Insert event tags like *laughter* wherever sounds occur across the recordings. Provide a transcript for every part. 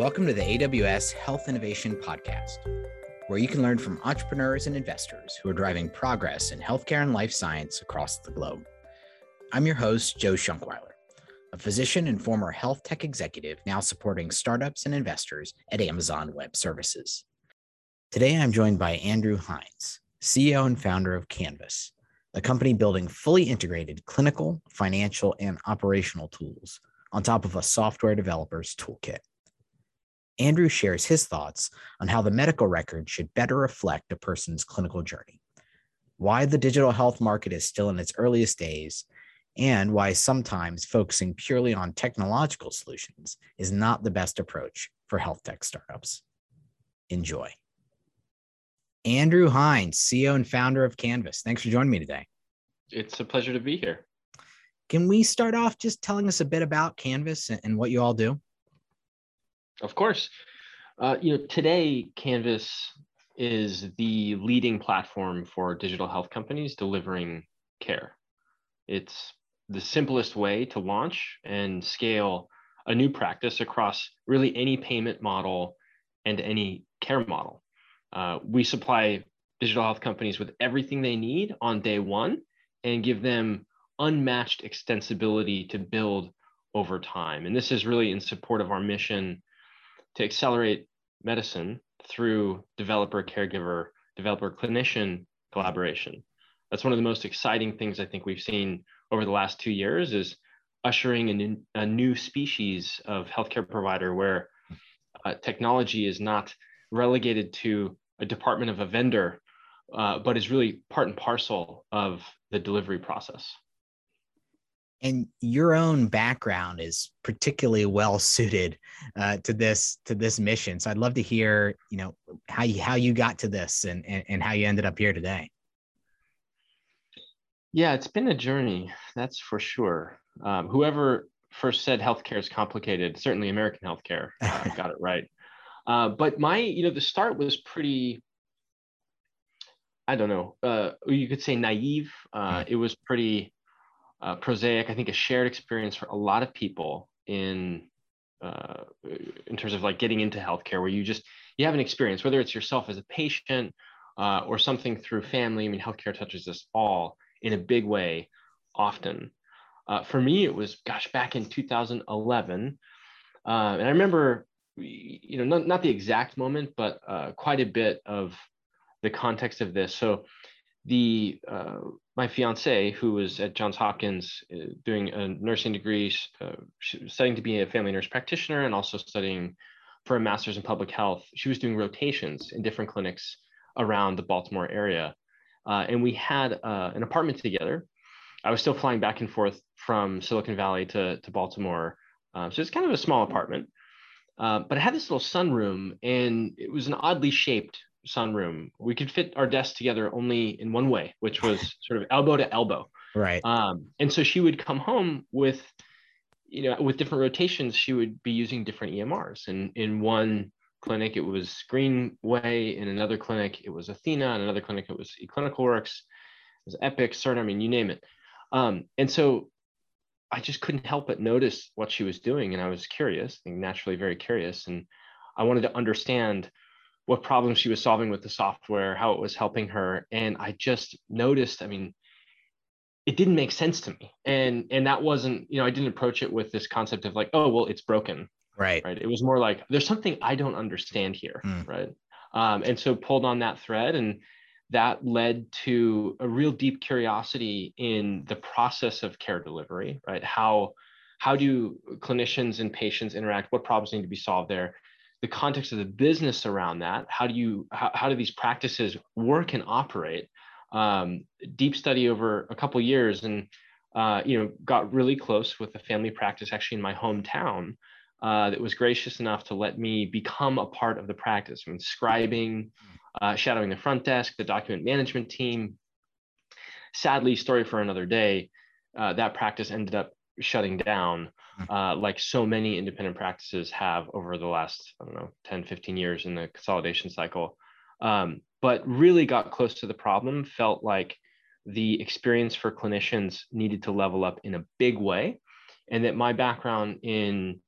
Welcome to the AWS Health Innovation Podcast, where you can learn from entrepreneurs and investors who are driving progress in healthcare and life science across the globe. I'm your host, Joe Shonkwiler, a physician and former health tech executive now supporting startups and investors at Amazon Web Services. Today, I'm joined by Andrew Hines, CEO and founder of Canvas, a company building fully integrated clinical, financial, and operational tools on top of a software developer's toolkit. Andrew shares his thoughts on how the medical record should better reflect a person's clinical journey, why the digital health market is still in its earliest days, and why sometimes focusing purely on technological solutions is not the best approach for health tech startups. Enjoy. Andrew Hines, CEO and founder of Canvas. Thanks for joining me today. It's a pleasure to be here. Can we start off just telling us a bit about Canvas and what you all do? Of course. Uh, you know, today Canvas is the leading platform for digital health companies delivering care. It's the simplest way to launch and scale a new practice across really any payment model and any care model. Uh, we supply digital health companies with everything they need on day one and give them unmatched extensibility to build over time. And this is really in support of our mission to accelerate medicine through developer caregiver, developer clinician collaboration. That's one of the most exciting things I think we've seen over the last two years is ushering in a new species of healthcare provider where uh, technology is not relegated to a department of a vendor, uh, but is really part and parcel of the delivery process and your own background is particularly well suited uh, to this to this mission. So i'd love to hear you know how you how you got to this and and, and how you ended up here today. Yeah it's been a journey that's for sure. Um, whoever first said healthcare is complicated certainly american healthcare uh, *laughs* got it right. Uh, but my you know the start was pretty i don't know uh, you could say naive. Uh, it was pretty uh, prosaic, I think a shared experience for a lot of people in uh, in terms of like getting into healthcare, where you just you have an experience, whether it's yourself as a patient uh, or something through family. I mean, healthcare touches us all in a big way, often. Uh, for me, it was gosh, back in 2011, uh, and I remember, you know, not, not the exact moment, but uh, quite a bit of the context of this. So the uh, my fiance, who was at Johns Hopkins uh, doing a nursing degree, uh, studying to be a family nurse practitioner, and also studying for a master's in public health. She was doing rotations in different clinics around the Baltimore area, uh, and we had uh, an apartment together. I was still flying back and forth from Silicon Valley to to Baltimore, uh, so it's kind of a small apartment. but I had this little sunroom, and it was an oddly shaped sunroom, we could fit our desks together only in one way, which *laughs* was sort of elbow to elbow. Right. Um, and so she would come home with, you know, with different rotations, she would be using different EMRs. And in one clinic, it was Greenway. In another clinic, it was Athena. In another clinic, it was eClinicalWorks. It was Epic, Cerner, I mean, you name it. Um, and so I just couldn't help but notice what she was doing. And I was curious, naturally very curious. And I wanted to understand what problems she was solving with the software, how it was helping her. And I just noticed, I mean, it didn't make sense to me. And and that wasn't, you know, I didn't approach it with this concept of like, oh, well, it's broken. Right. Right. It was more like there's something I don't understand here. Mm. Right. Um, and so pulled on that thread and that led to a real deep curiosity in the process of care delivery, right? How how do clinicians and patients interact? What problems need to be solved there? The context of the business around that how do you how, how do these practices work and operate? Um, deep study over a couple years and uh, you know got really close with a family practice actually in my hometown uh, that was gracious enough to let me become a part of the practice. I scribing uh, shadowing the front desk the document management team. Sadly story for another day uh, that practice ended up shutting down. Uh, like so many independent practices have over the last i don't know 10 15 years in the consolidation cycle um, but really got close to the problem felt like the experience for clinicians needed to level up in a big way and that my background in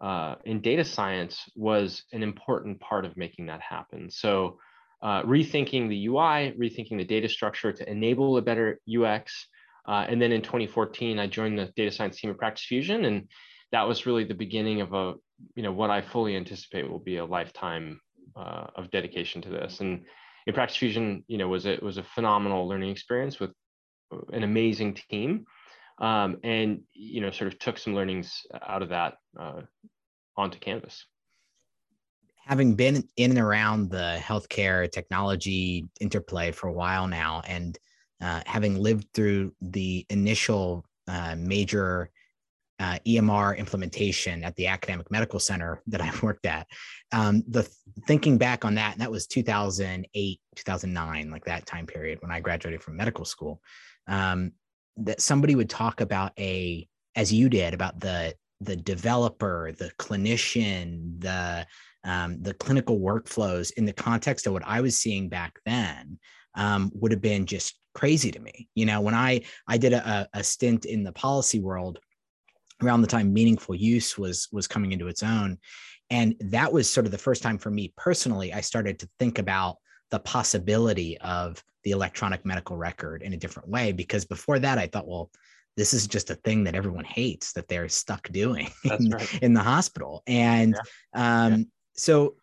uh, in data science was an important part of making that happen. So uh, rethinking the UI, rethinking the data structure to enable a better UX. Uh, and then in 2014, I joined the data science team at Practice Fusion, and that was really the beginning of a, you know, what I fully anticipate will be a lifetime uh, of dedication to this. And in Practice Fusion, you know, was it was a phenomenal learning experience with an amazing team, um, and you know, sort of took some learnings out of that uh, onto Canvas having been in and around the healthcare technology interplay for a while now, and uh, having lived through the initial uh, major uh, EMR implementation at the academic medical center that I *laughs* worked at, um, the thinking back on that, and that was 2008, 2009, like that time period when I graduated from medical school, um, that somebody would talk about a, as you did, about the the developer, the clinician, the um, the clinical workflows in the context of what I was seeing back then um, would have been just crazy to me. You know, when I I did a, a stint in the policy world around the time meaningful use was was coming into its own, and that was sort of the first time for me personally I started to think about the possibility of the electronic medical record in a different way because before that I thought well this is just a thing that everyone hates that they're stuck doing in, right. in, the hospital and yeah. um, so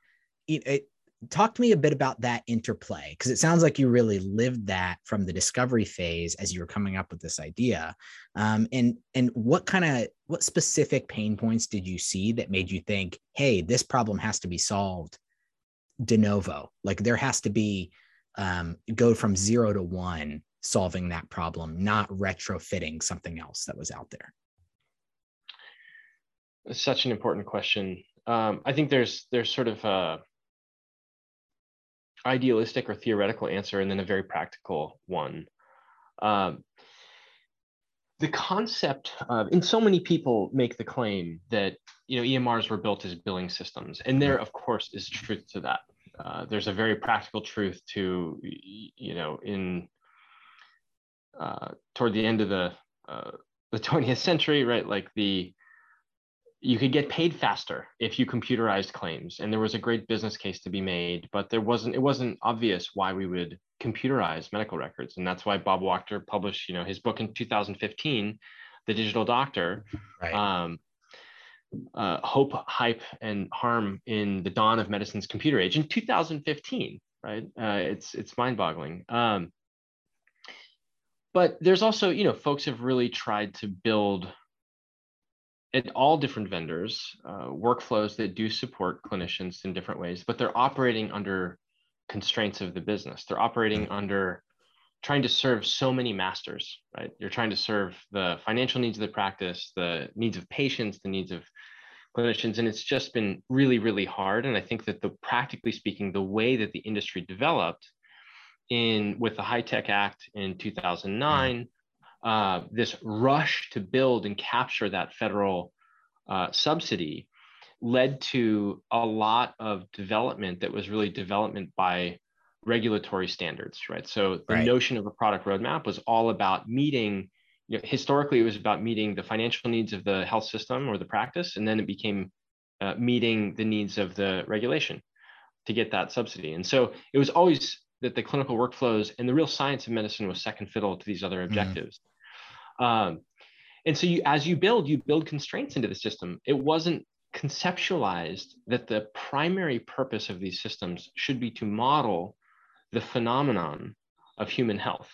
it, it, talk to me a bit about that interplay because it sounds like you really lived that from the discovery phase as you were coming up with this idea. Um, and and what kind of what specific pain points did you see that made you think hey this problem has to be solved de novo. Like there has to be um, go from zero to one solving that problem not retrofitting something else that was out there? Such an important question. Um, I think there's there's sort of a idealistic or theoretical answer, and then a very practical one. Um, the concept of, and so many people make the claim that you know EMRs were built as billing systems, and there of course is truth to that. Uh, there's a very practical truth to you know in uh, toward the end of the uh, the 20th century, right? Like the you could get paid faster if you computerized claims. And there was a great business case to be made but there wasn't it wasn't obvious why we would computerize medical records. And that's why bob wachter published you know his book in 2015 the digital doctor. Right. um, uh, hope hype and harm in the dawn of medicine's computer age in 2015 right? Uh, it's it's mind-boggling. Um, but there's also you know folks have really tried to build at all different vendors, uh, workflows that do support clinicians in different ways, but they're operating under constraints of the business. They're operating under trying to serve so many masters, right? You're trying to serve the financial needs of the practice, the needs of patients, the needs of clinicians, and it's just been really, really hard. And I think that the practically speaking, the way that the industry developed in with the HITECH Act in 2009 uh, this rush to build and capture that federal uh, subsidy led to a lot of development that was really development by regulatory standards, right? So the right. notion of a product roadmap was all about meeting, you know, historically, it was about meeting the financial needs of the health system or the practice, and then it became uh, meeting the needs of the regulation to get that subsidy. And so it was always that the clinical workflows and the real science of medicine was second fiddle to these other mm-hmm. objectives. Mm. Um, and so you, as you build, you build constraints into the system. It wasn't conceptualized that the primary purpose of these systems should be to model the phenomenon of human health,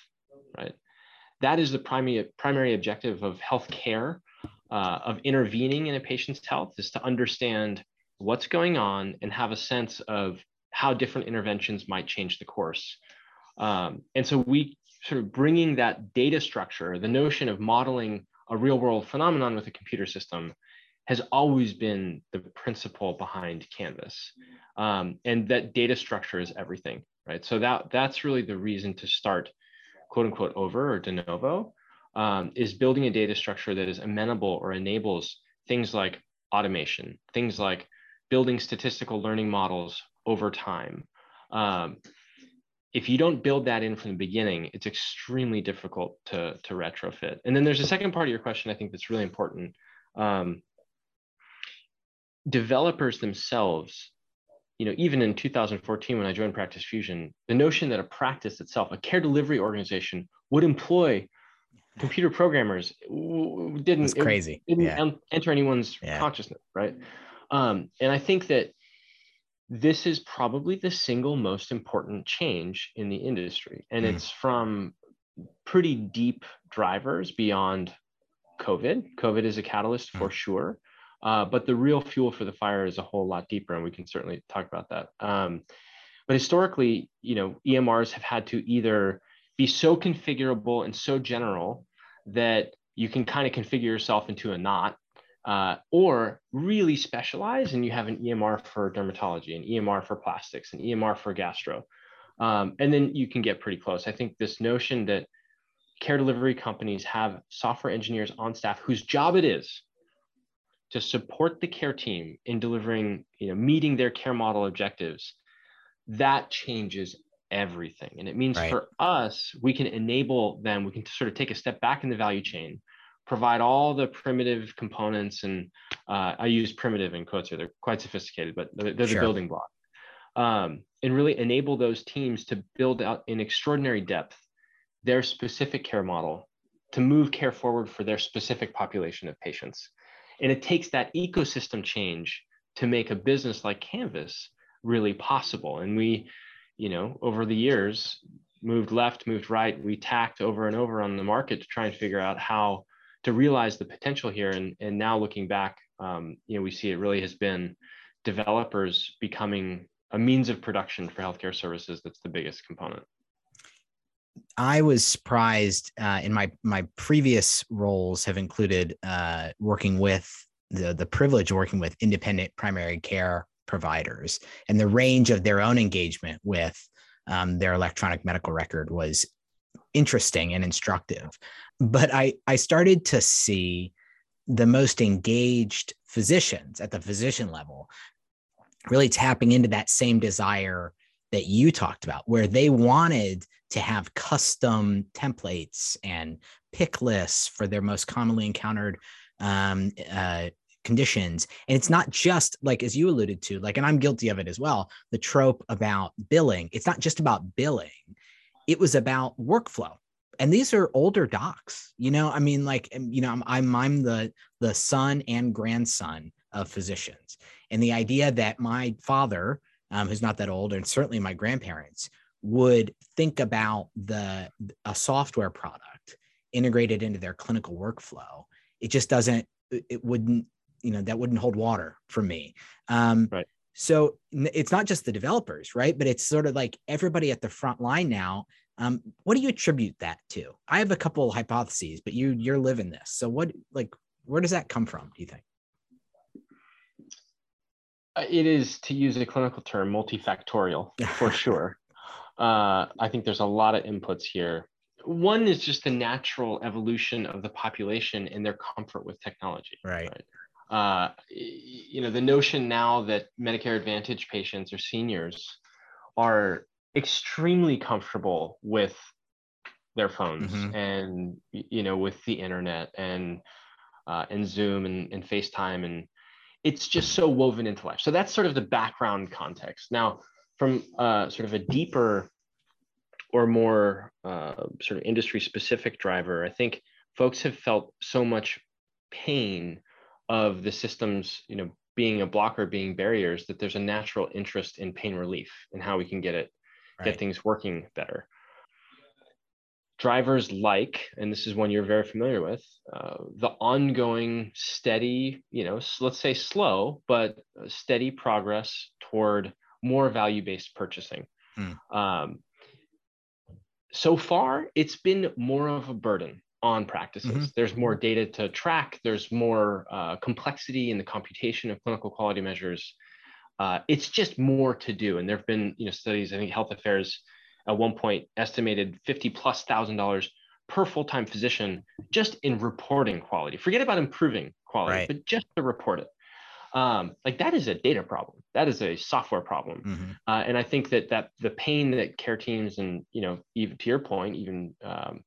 right? That is the primary, primary objective of healthcare, uh, of intervening in a patient's health, is to understand what's going on and have a sense of how different interventions might change the course. Um, and so we sort of bringing that data structure, the notion of modeling a real world phenomenon with a computer system has always been the principle behind Canvas. Um, and that data structure is everything, right? So that that's really the reason to start quote unquote over or de novo um, is building a data structure that is amenable or enables things like automation, things like building statistical learning models over time, um, if you don't build that in from the beginning, it's extremely difficult to, to retrofit. And then there's a second part of your question I think that's really important. Um, developers themselves you know, even in 2014 when I joined Practice Fusion, the notion that a practice itself, a care delivery organization, would employ computer programmers didn't It's crazy. It, didn't yeah. enter anyone's Yeah. consciousness, right? Um, and I think that this is probably the single most important change in the industry, and Mm. it's from pretty deep drivers beyond COVID. COVID is a catalyst for sure, uh, but the real fuel for the fire is a whole lot deeper, and we can certainly talk about that. Um, but historically, you know, EMRs have had to either be so configurable and so general that you can kind of configure yourself into a knot, uh, or really specialize and you have an EMR for dermatology, an EMR for plastics, an EMR for gastro. Um, and then you can get pretty close. I think this notion that care delivery companies have software engineers on staff whose job it is to support the care team in delivering, you know, meeting their care model objectives, that changes everything. And it means Right. for us, we can enable them, we can sort of take a step back in the value chain, provide all the primitive components. And uh, I use primitive in quotes here, they're quite sophisticated, but they're, they're Sure. the building block. Um, and really enable those teams to build out in extraordinary depth their specific care model to move care forward for their specific population of patients. And it takes that ecosystem change to make a business like Canvas really possible. And we, you know, over the years, moved left, moved right. We tacked over and over on the market to try and figure out how to realize the potential here. And, and now looking back, um, you know, we see it really has been developers becoming a means of production for healthcare services that's the biggest component. I was surprised uh, in my my previous roles have included uh, working with the the privilege of working with independent primary care providers and the range of their own engagement with um, their electronic medical record was interesting and instructive. But I I started to see the most engaged physicians at the physician level really tapping into that same desire that you talked about, where they wanted to have custom templates and pick lists for their most commonly encountered um, uh, conditions. And it's not just like, as you alluded to, like, and I'm guilty of it as well, the trope about billing. It's not just about billing, it was about workflow. And these are older docs, you know. I mean, like, you know, I'm I'm, I'm the the son and grandson of physicians, and the idea that my father um, who's not that old, and certainly my grandparents would think about the a software product integrated into their clinical workflow. It just doesn't. It wouldn't. You know that wouldn't hold water for me. Um, right. So it's not just the developers, right? But it's sort of like everybody at the front line now. Um, what do you attribute that to? I have a couple hypotheses, but you you're living this. So what like where does that come from? Do you think? it is to use a clinical term multifactorial for *laughs* sure uh, i think there's a lot of inputs here one is just the natural evolution of the population and their comfort with technology right, right? Uh, you know the notion now that medicare advantage patients or seniors are extremely comfortable with their phones Mhm. and you know with the internet and uh, and zoom and, and facetime and it's just so woven into life. So that's sort of the background context. Now, from uh, sort of a deeper or more uh, sort of industry specific driver, I think folks have felt so much pain of the systems, you know, being a blocker, being barriers, that there's a natural interest in pain relief and how we can get it, right. get things working better drivers like, and this is one you're very familiar with, uh, the ongoing steady, you know, let's say slow, but steady progress toward more value based purchasing. Hmm. Um, so far, it's been more of a burden on practices. Mm-hmm. There's more data to track, there's more uh, complexity in the computation of clinical quality measures. Uh, it's just more to do. And there have been, you know, studies, I think Health Affairs at one point estimated 50 plus thousand dollars per full-time physician just in reporting quality. Forget about improving quality, Right. but just to report it. Um, like that is a data problem. That is a software problem. Mhm. Uh, and I think that that the pain that care teams and you know even to your point, even um,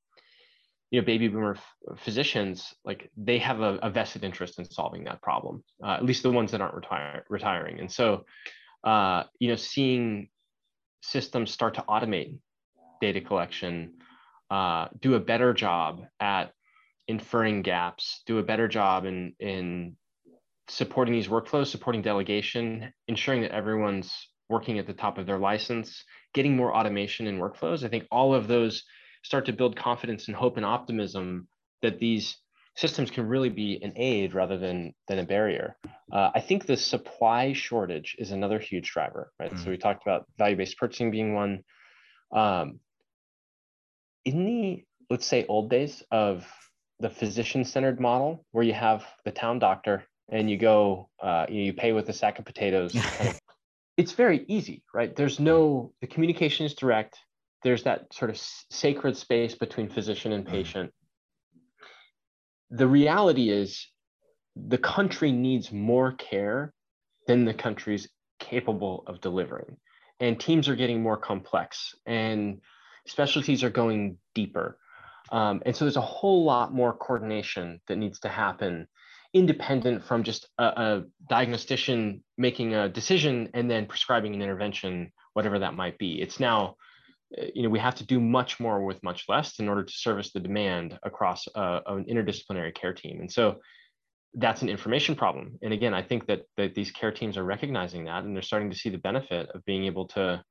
you know baby boomer f- physicians like they have a, a, vested interest in solving that problem uh, at least the ones that aren't retire- retiring. And so uh, you know seeing systems start to automate data collection uh, do a better job at inferring gaps do a better job in in supporting these workflows supporting delegation ensuring that everyone's working at the top of their license getting more automation in workflows i think all of those start to build confidence and hope and optimism that these systems can really be an aid rather than than a barrier. Uh, I think the supply shortage is another huge driver, right? Mm-hmm. So we talked about value-based purchasing being one. Um, in the let's say old days of the physician-centered model, where you have the town doctor and you go, uh, you pay with a sack of potatoes. kind of, *laughs* it's very easy, right? There's no the communication is direct there's that sort of sacred space between physician and mm-hmm. patient. The reality is the country needs more care than the country's capable of delivering. And teams are getting more complex and specialties are going deeper. Um, and so there's a whole lot more coordination that needs to happen independent from just a, a diagnostician making a decision and then prescribing an intervention, whatever that might be. It's now you know, we have to do much more with much less in order to service the demand across uh, an interdisciplinary care team. And so that's an information problem. And again, I think that, that these care teams are recognizing that and they're starting to see the benefit of being able to,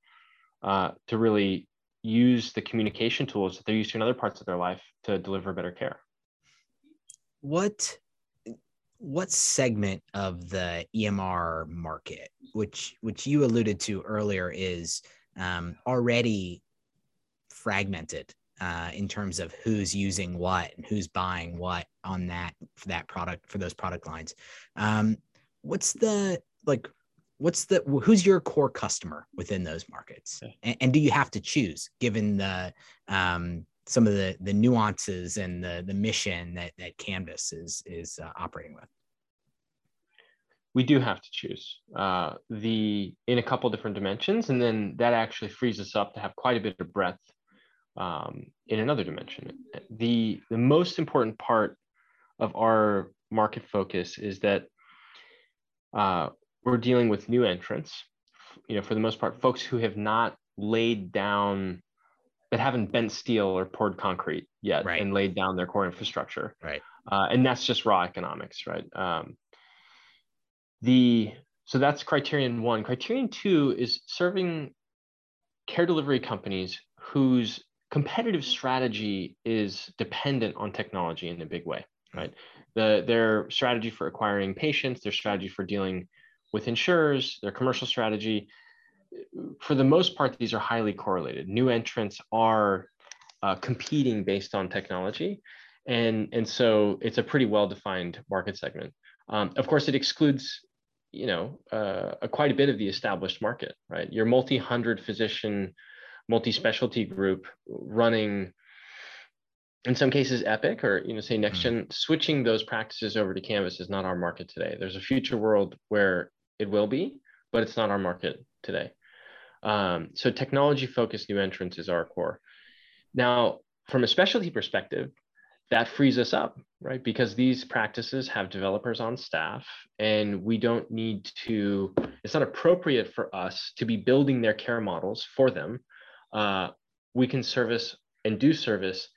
uh, to really use the communication tools that they're used to in other parts of their life to deliver better care. What what segment of the EMR market, which which you alluded to earlier, is um, already fragmented uh, in terms of who's using what and who's buying what on that for that product for those product lines. Um, what's the like? What's the who's your core customer within those markets? And, and do you have to choose given the um, some of the the nuances and the the mission that that Canvas is is uh, operating with? we do have to choose uh, the in a couple different dimensions, and then that actually frees us up to have quite a bit of breadth um, in another dimension. The, the most important part of our market focus is that uh, we're dealing with new entrants, you know, for the most part, folks who have not laid down, that haven't bent steel or poured concrete yet right. and laid down their core infrastructure. Right. Uh, and that's just raw economics, right? Um, the so that's criterion one. Criterion two is serving care delivery companies whose competitive strategy is dependent on technology in a big way, right? The, their strategy for acquiring patients, their strategy for dealing with insurers, their commercial strategy, for the most part, these are highly correlated. New entrants are uh, competing based on technology. And, and so it's a pretty well-defined market segment. Um, of course, it excludes, you know, uh, a, quite a bit of the established market, right? Your multi-hundred physician multi-specialty group running in some cases epic or you know say NextGen mm. switching those practices over to canvas is not our market today. There's a future world where it will be but it's not our market today. Um, so technology focused new entrants is our core. Now from a specialty perspective that frees us up right? Because these practices have developers on staff and we don't need to it's not appropriate for us to be building their care models for them uh, we can service and do service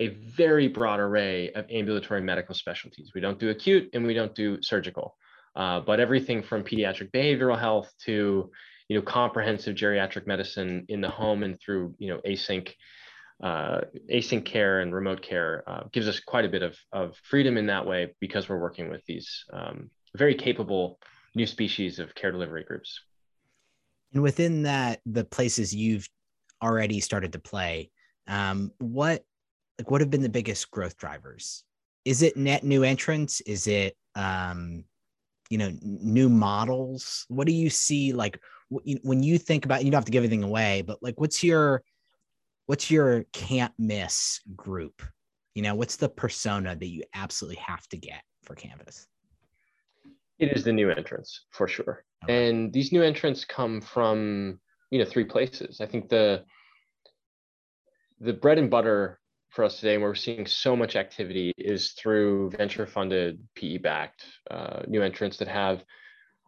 a very broad array of ambulatory medical specialties. We don't do acute and we don't do surgical, uh, but everything from pediatric behavioral health to you know comprehensive geriatric medicine in the home and through you know async uh, async care and remote care uh, gives us quite a bit of, of freedom in that way because we're working with these um, very capable new species of care delivery groups. And within that, the places you've already started to play. Um, what like what have been the biggest growth drivers? Is it net new entrants? Is it um, you know new models? What do you see like when you think about? You don't have to give anything away, but like what's your what's your can't miss group? You know, what's the persona that you absolutely have to get for Canvas? It is the new entrants for sure. Okay. And these new entrants come from you know three places i think the the bread and butter for us today, and we're seeing so much activity, is through venture funded, PE backed uh, new entrants that have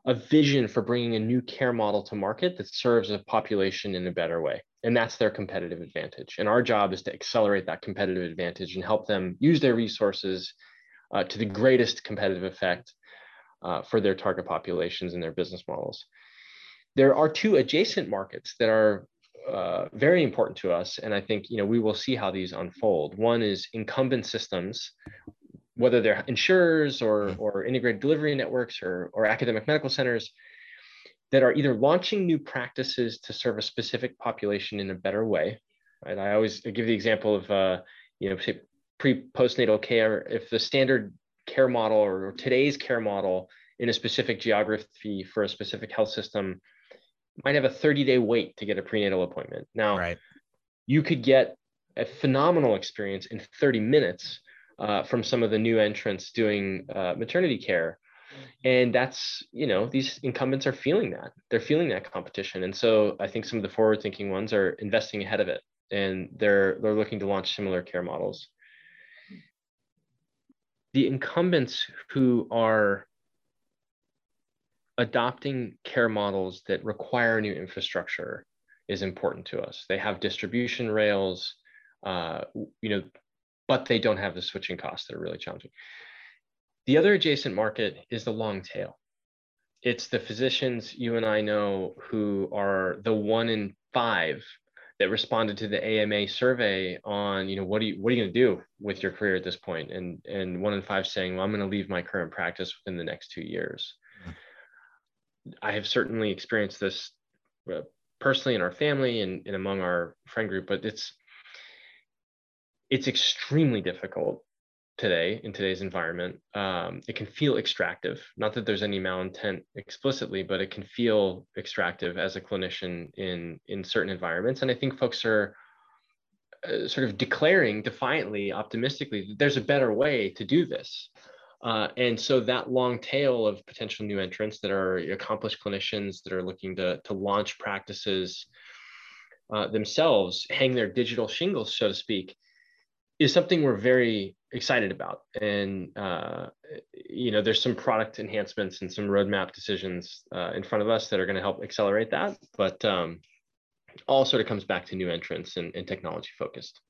a vision for bringing a new care model to market that serves a population in a better way. And that's their competitive advantage. And our job is to accelerate that competitive advantage and help them use their resources uh, to the greatest competitive effect uh, for their target populations and their business models. There are two adjacent markets that are uh, very important to us, and I think you know we will see how these unfold. One is incumbent systems, whether they're insurers or, or integrated delivery networks or, or academic medical centers that are either launching new practices to serve a specific population in a better way. Right? I always give the example of, uh, you know, say pre postnatal care. If the standard care model or today's care model in a specific geography for a specific health system might have a 30 day wait to get a prenatal appointment. Now, right. you could get a phenomenal experience in 30 minutes uh, from some of the new entrants doing uh, maternity care and that's you know these incumbents are feeling that they're feeling that competition and so i think some of the forward thinking ones are investing ahead of it and they're they're looking to launch similar care models the incumbents who are adopting care models that require new infrastructure is important to us they have distribution rails uh, you know but they don't have the switching costs that are really challenging. The other adjacent market is the long tail. It's the physicians you and I know who are the one in five that responded to the AMA survey on, you know, what are you what are you going to do with your career at this point? And and one in five saying, well, I'm going to leave my current practice within the next two years. I have certainly experienced this uh, personally in our family and, and among our friend group, but it's it's extremely difficult today in today's environment. Um, it can feel extractive. Not that there's any malintent explicitly, but it can feel extractive as a clinician in in certain environments. And I think folks are uh, sort of declaring defiantly, optimistically, that there's a better way to do this. Uh, and so that long tail of potential new entrants that are accomplished clinicians that are looking to, to launch practices uh, themselves, hang their digital shingles, so to speak, is something we're very excited about. And, uh, you know, there's some product enhancements and some roadmap decisions uh, in front of us that are going to help accelerate that. But um, all sort of comes back to new entrants and, and technology focused.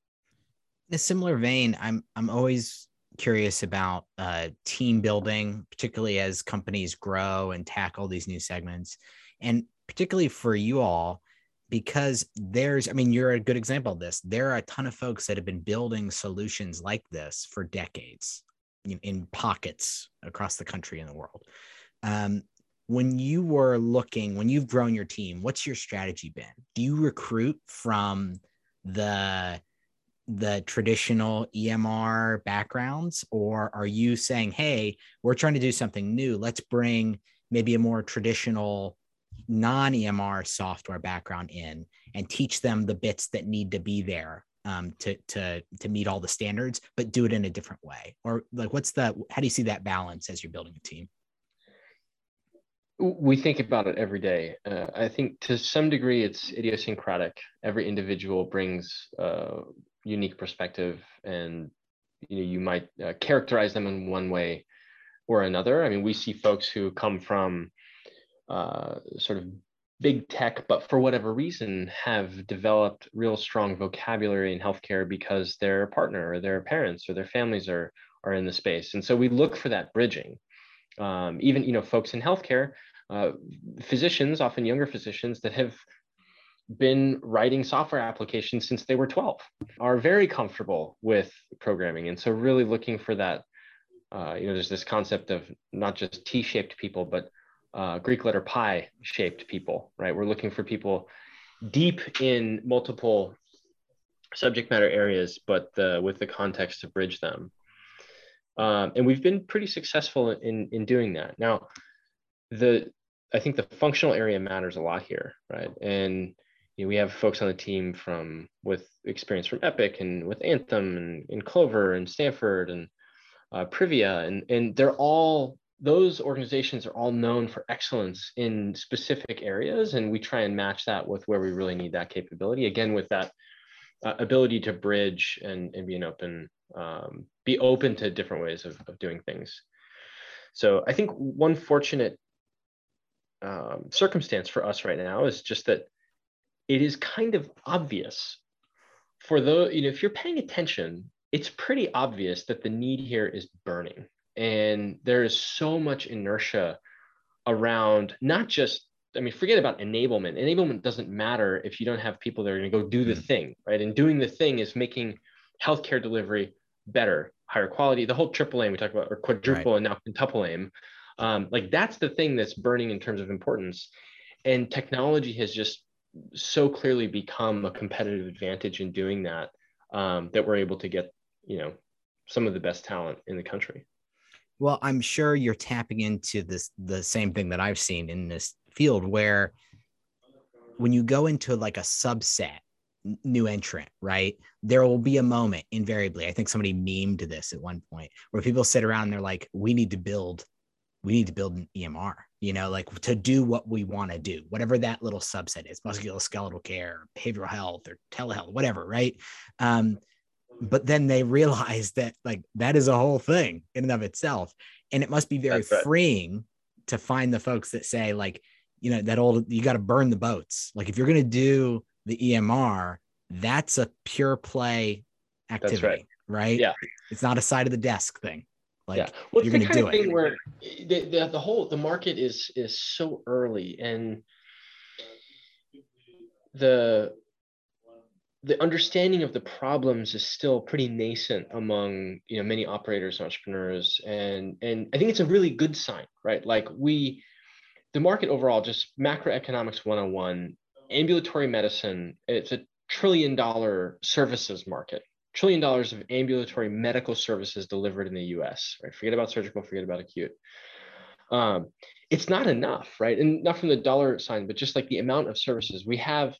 In a similar vein, I'm, I'm always curious about uh, team building, particularly as companies grow and tackle these new segments. And particularly for you all, because there's i mean you're a good example of this. There are a ton of folks that have been building solutions like this for decades in, pockets across the country and the world. Um, when you were looking when you've grown your team what's your strategy been? Do you recruit from the the traditional emr backgrounds or are you saying hey we're trying to do something new let's bring maybe a more traditional non EMR software background in and teach them the bits that need to be there um, to to to meet all the standards, but do it in a different way? Or like, what's the how do you see that balance as you're building a team? We think about it every day. Uh, I think to some degree it's idiosyncratic. Every individual brings a unique perspective, and you know you might uh, characterize them in one way or another. I mean, we see folks who come from uh, sort of big tech, but for whatever reason have developed real strong vocabulary in healthcare because their partner or their parents or their families are are in the space. And so we look for that bridging. Um, even you know folks in healthcare, uh, physicians, often younger physicians that have been writing software applications since they were 12 are very comfortable with programming and so really looking for that uh, you know there's this concept of not just t-shaped people but uh, Greek letter pi shaped people, right? We're looking for people deep in multiple subject matter areas, but the, with the context to bridge them. Um, and we've been pretty successful in, in doing that. Now, the I think the functional area matters a lot here, right? And you know, we have folks on the team from with experience from Epic and with Anthem and, and Clover and Stanford and uh, Privia, and and they're all those organizations are all known for excellence in specific areas. And we try and match that with where we really need that capability. Again with that uh, ability to bridge and, and be an open um, be open to different ways of, of doing things. So i think one fortunate um, circumstance for us right now is just that it is kind of obvious for those you know if you're paying attention it's pretty obvious that the need here is burning and there is so much inertia around not just I mean, forget about enablement. Enablement doesn't matter if you don't have people that are going to go do the mm. thing, right? And doing the thing is making healthcare delivery better, higher quality. The whole triple aim we talked about, or quadruple right. and now quintuple aim, um, like that's the thing that's burning in terms of importance. And technology has just so clearly become a competitive advantage in doing that um, that we're able to get, you know, some of the best talent in the country. Well, I'm sure you're tapping into this the same thing that I've seen in this field where when you go into like a subset new entrant, right? There will be a moment invariably. I think somebody memed this at one point where people sit around and they're like, we need to build, we need to build an EMR, you know, like to do what we want to do, whatever that little subset is, musculoskeletal care, behavioral health, or telehealth, whatever, right? Um, but then they realize *laughs* that like that is a whole thing in and of itself and it must be very right. freeing to find the folks that say like you know that old you got to burn the boats like if you're going to do the emr that's a pure play activity right. right. yeah it's not a side of the desk thing like yeah. well, you're going to do it. where the, the, the whole the market is is so early and the the understanding of the problems is still pretty nascent among you know many operators entrepreneurs. And and i think it's a really good sign right? Like we the market overall just macroeconomics 101 ambulatory medicine it's a trillion dollar services market trillion dollars of ambulatory medical services delivered in the us right? Forget about surgical forget about acute. Um, it's not enough right? And not from the dollar sign but just like the amount of services. We have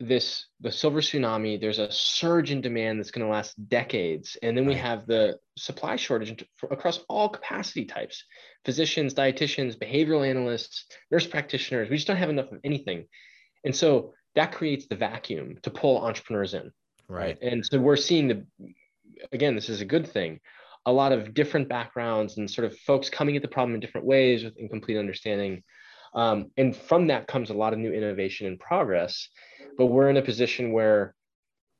this the silver tsunami. There's a surge in demand that's going to last decades. And then we have the supply shortage across all capacity types. Physicians dietitians behavioral analysts nurse practitioners. We just don't have enough of anything. And so that creates the vacuum to pull entrepreneurs in right, and so we're seeing the again this is a good thing a lot of different backgrounds and sort of folks coming at the problem in different ways with incomplete understanding um, and from that comes a lot of new innovation and progress. But we're in a position where,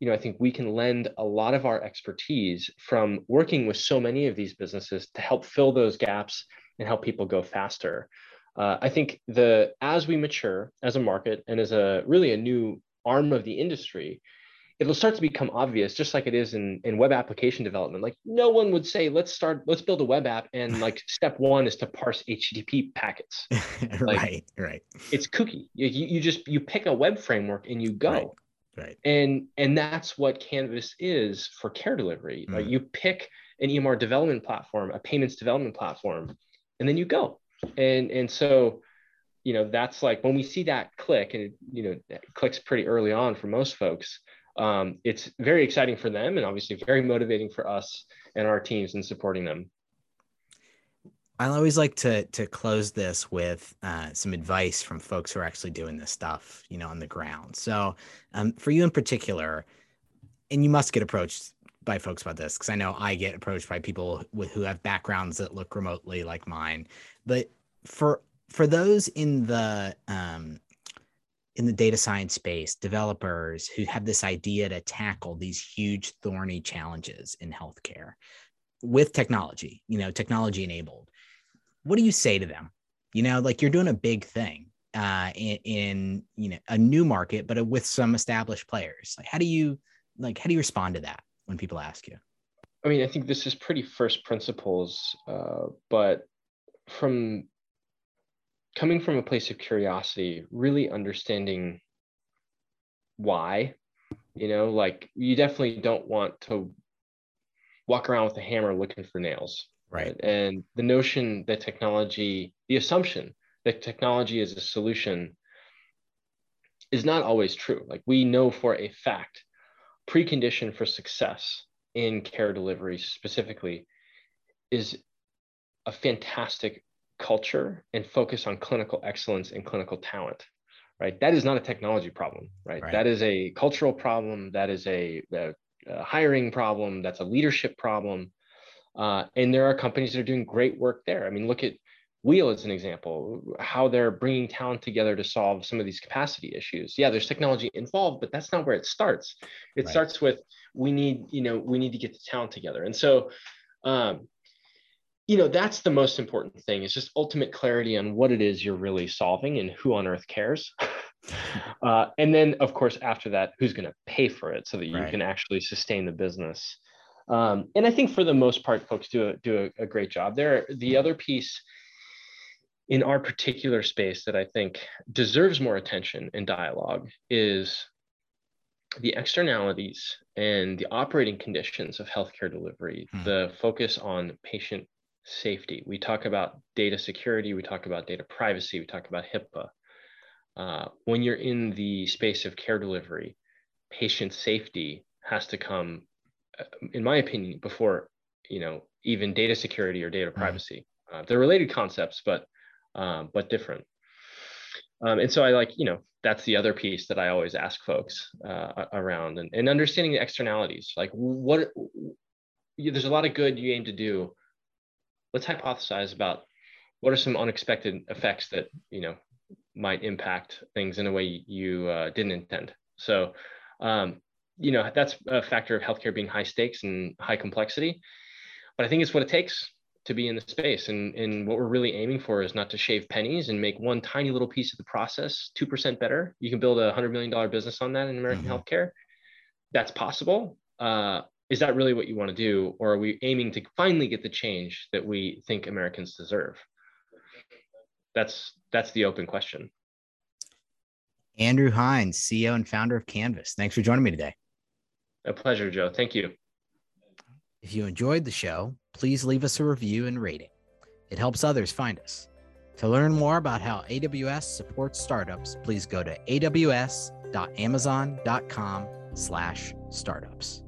you know, I think we can lend a lot of our expertise from working with so many of these businesses to help fill those gaps and help people go faster. Uh, I think the as we mature as a market and as a really a new arm of the industry, it'll start to become obvious just like it is in, in web application development. Like no one would say let's start let's build a web app and like *laughs* step one is to parse http packets. *laughs* Like, right right. it's kooky. You, you just you pick a web framework and you go. Right, right. and and that's what canvas is for care delivery. Mm. like you pick an emr development platform a payments development platform and then you go. And and so you know that's like when we see that click and it, you know clicks pretty early on for most folks um, it's very exciting for them and obviously very motivating for us and our teams in supporting them. I always like to to close this with uh, some advice from folks who are actually doing this stuff, you know, on the ground. So, um, for you in particular, and you must get approached by folks about this because I know I get approached by people with who have backgrounds that look remotely like mine. But for for those in the um, in the data science space, developers who have this idea to tackle these huge thorny challenges in healthcare with technology, you know, technology enabled. What do you say to them? You know, like you're doing a big thing uh, in, in you know a new market, but with some established players. Like, how do you like how do you respond to that when people ask you? I mean, I think this is pretty first principles, uh, but from coming from a place of curiosity, really understanding why, you know, like you definitely don't want to walk around with a hammer looking for nails. Right. And the notion that technology, the assumption that technology is a solution is not always true. Like we know for a fact, precondition for success in care delivery specifically is a fantastic culture and focus on clinical excellence and clinical talent right? That is not a technology problem, right? right. That is a cultural problem. That is a, a, a hiring problem. That's a leadership problem. Uh, and there are companies that are doing great work there. I mean, look at Wheel as an example, how they're bringing talent together to solve some of these capacity issues. Yeah, there's technology involved, but that's not where it starts. It right. starts with we need, you know, we need to get the talent together. And so, um, you know, that's the most important thing is just ultimate clarity on what it is you're really solving and who on earth cares. *laughs* uh, and then, of course, after that, who's going to pay for it so that you right. can actually sustain the business. Um, and I think for the most part, folks do a, do a, a great job there. The other piece in our particular space that I think deserves more attention and dialogue is the externalities and the operating conditions of healthcare delivery, hmm. the focus on patient safety. We talk about data security, we talk about data privacy, we talk about HIPAA. Uh, when you're in the space of care delivery, patient safety has to come, uh, in my opinion, before you know even data security or data hmm. privacy. Uh, they're related concepts, but um, but different. Um, and so I like, you know, that's the other piece that I always ask folks uh, around and, and understanding the externalities. Like what, there's a lot of good you aim to do. Let's hypothesize about what are some unexpected effects that, you know, might impact things in a way you uh, didn't intend. So, um, you know, that's a factor of healthcare being high stakes and high complexity. But I think it's what it takes to be in the space. And, and what we're really aiming for is not to shave pennies and make one tiny little piece of the process 2% better. You can build a $100 million business on that in American mm-hmm. healthcare. That's possible. Uh, is that really what you want to do? Or are we aiming to finally get the change that we think Americans deserve? That's that's the open question. Andrew Hines, CEO and founder of Canvas. Thanks for joining me today. A pleasure, Joe. Thank you. If you enjoyed the show, please leave us a review and rating. It helps others find us. To learn more about how AWS supports startups, please go to aws.amazon.com slash startups.